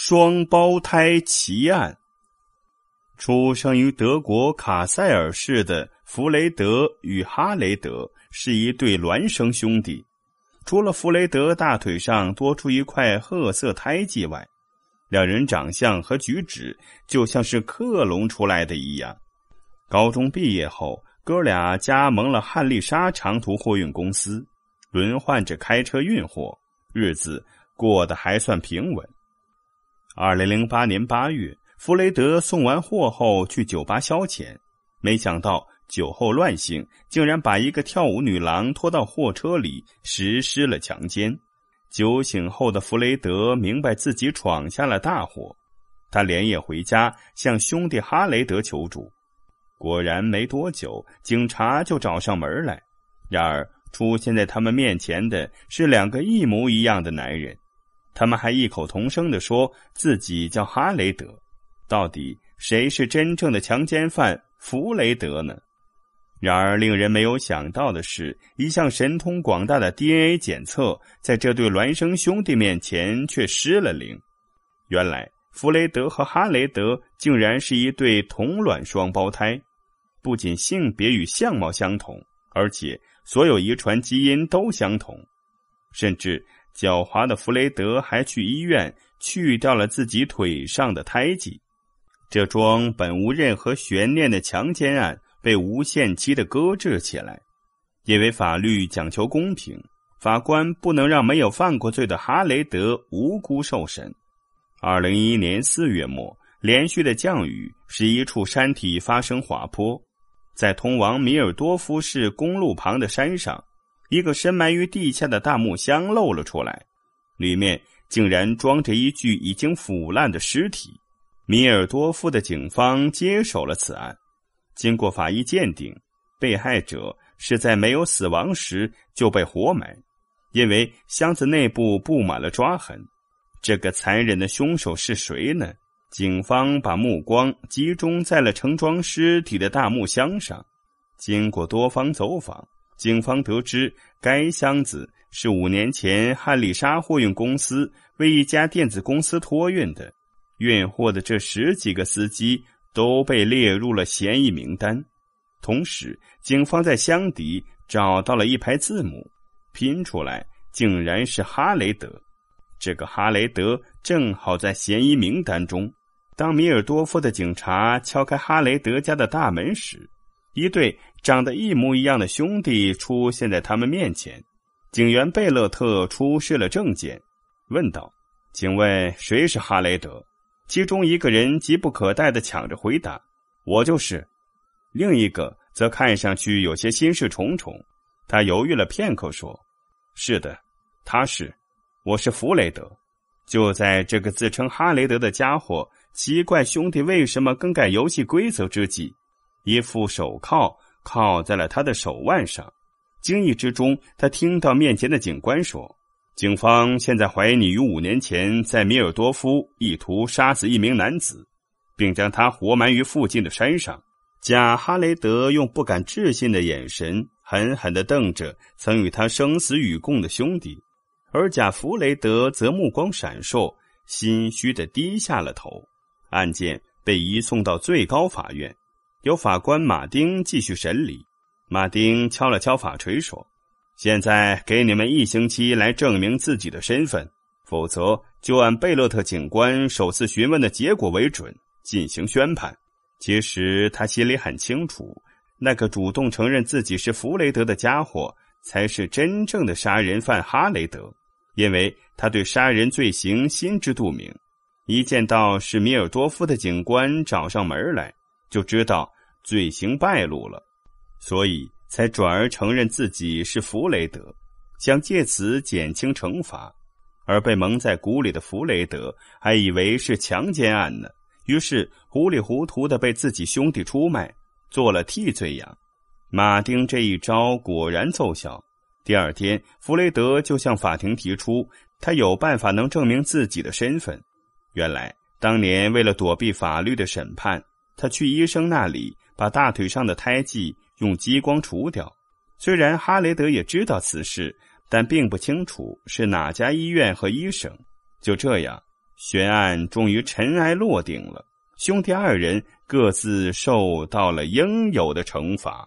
双胞胎奇案。出生于德国卡塞尔市的弗雷德与哈雷德是一对孪生兄弟。除了弗雷德大腿上多出一块褐色胎记外，两人长相和举止就像是克隆出来的一样。高中毕业后，哥俩加盟了汉丽莎长途货运公司，轮换着开车运货，日子过得还算平稳。二零零八年八月，弗雷德送完货后去酒吧消遣，没想到酒后乱性，竟然把一个跳舞女郎拖到货车里实施了强奸。酒醒后的弗雷德明白自己闯下了大祸，他连夜回家向兄弟哈雷德求助。果然，没多久，警察就找上门来。然而，出现在他们面前的是两个一模一样的男人。他们还异口同声地说自己叫哈雷德，到底谁是真正的强奸犯弗雷德呢？然而，令人没有想到的是，一项神通广大的 DNA 检测在这对孪生兄弟面前却失了灵。原来，弗雷德和哈雷德竟然是一对同卵双胞胎，不仅性别与相貌相同，而且所有遗传基因都相同，甚至。狡猾的弗雷德还去医院去掉了自己腿上的胎记，这桩本无任何悬念的强奸案被无限期的搁置起来，因为法律讲求公平，法官不能让没有犯过罪的哈雷德无辜受审。二零一一年四月末，连续的降雨使一处山体发生滑坡，在通往米尔多夫市公路旁的山上。一个深埋于地下的大木箱露了出来，里面竟然装着一具已经腐烂的尸体。米尔多夫的警方接手了此案，经过法医鉴定，被害者是在没有死亡时就被活埋，因为箱子内部布满了抓痕。这个残忍的凶手是谁呢？警方把目光集中在了盛装尸体的大木箱上，经过多方走访。警方得知，该箱子是五年前汉丽莎货运公司为一家电子公司托运的，运货的这十几个司机都被列入了嫌疑名单。同时，警方在箱底找到了一排字母，拼出来竟然是哈雷德。这个哈雷德正好在嫌疑名单中。当米尔多夫的警察敲开哈雷德家的大门时，一对长得一模一样的兄弟出现在他们面前。警员贝勒特出示了证件，问道：“请问谁是哈雷德？”其中一个人急不可待的抢着回答：“我就是。”另一个则看上去有些心事重重。他犹豫了片刻，说：“是的，他是，我是弗雷德。”就在这个自称哈雷德的家伙奇怪兄弟为什么更改游戏规则之际。一副手铐靠在了他的手腕上，惊异之中，他听到面前的警官说：“警方现在怀疑你于五年前在米尔多夫意图杀死一名男子，并将他活埋于附近的山上。”贾哈雷德用不敢置信的眼神狠狠地瞪着曾与他生死与共的兄弟，而贾弗雷德则目光闪烁，心虚地低下了头。案件被移送到最高法院。由法官马丁继续审理。马丁敲了敲法锤，说：“现在给你们一星期来证明自己的身份，否则就按贝勒特警官首次询问的结果为准进行宣判。”其实他心里很清楚，那个主动承认自己是弗雷德的家伙才是真正的杀人犯哈雷德，因为他对杀人罪行心知肚明。一见到是米尔多夫的警官找上门来。就知道罪行败露了，所以才转而承认自己是弗雷德，想借此减轻惩罚。而被蒙在鼓里的弗雷德还以为是强奸案呢，于是糊里糊涂的被自己兄弟出卖，做了替罪羊。马丁这一招果然奏效。第二天，弗雷德就向法庭提出，他有办法能证明自己的身份。原来，当年为了躲避法律的审判。他去医生那里，把大腿上的胎记用激光除掉。虽然哈雷德也知道此事，但并不清楚是哪家医院和医生。就这样，悬案终于尘埃落定了，兄弟二人各自受到了应有的惩罚。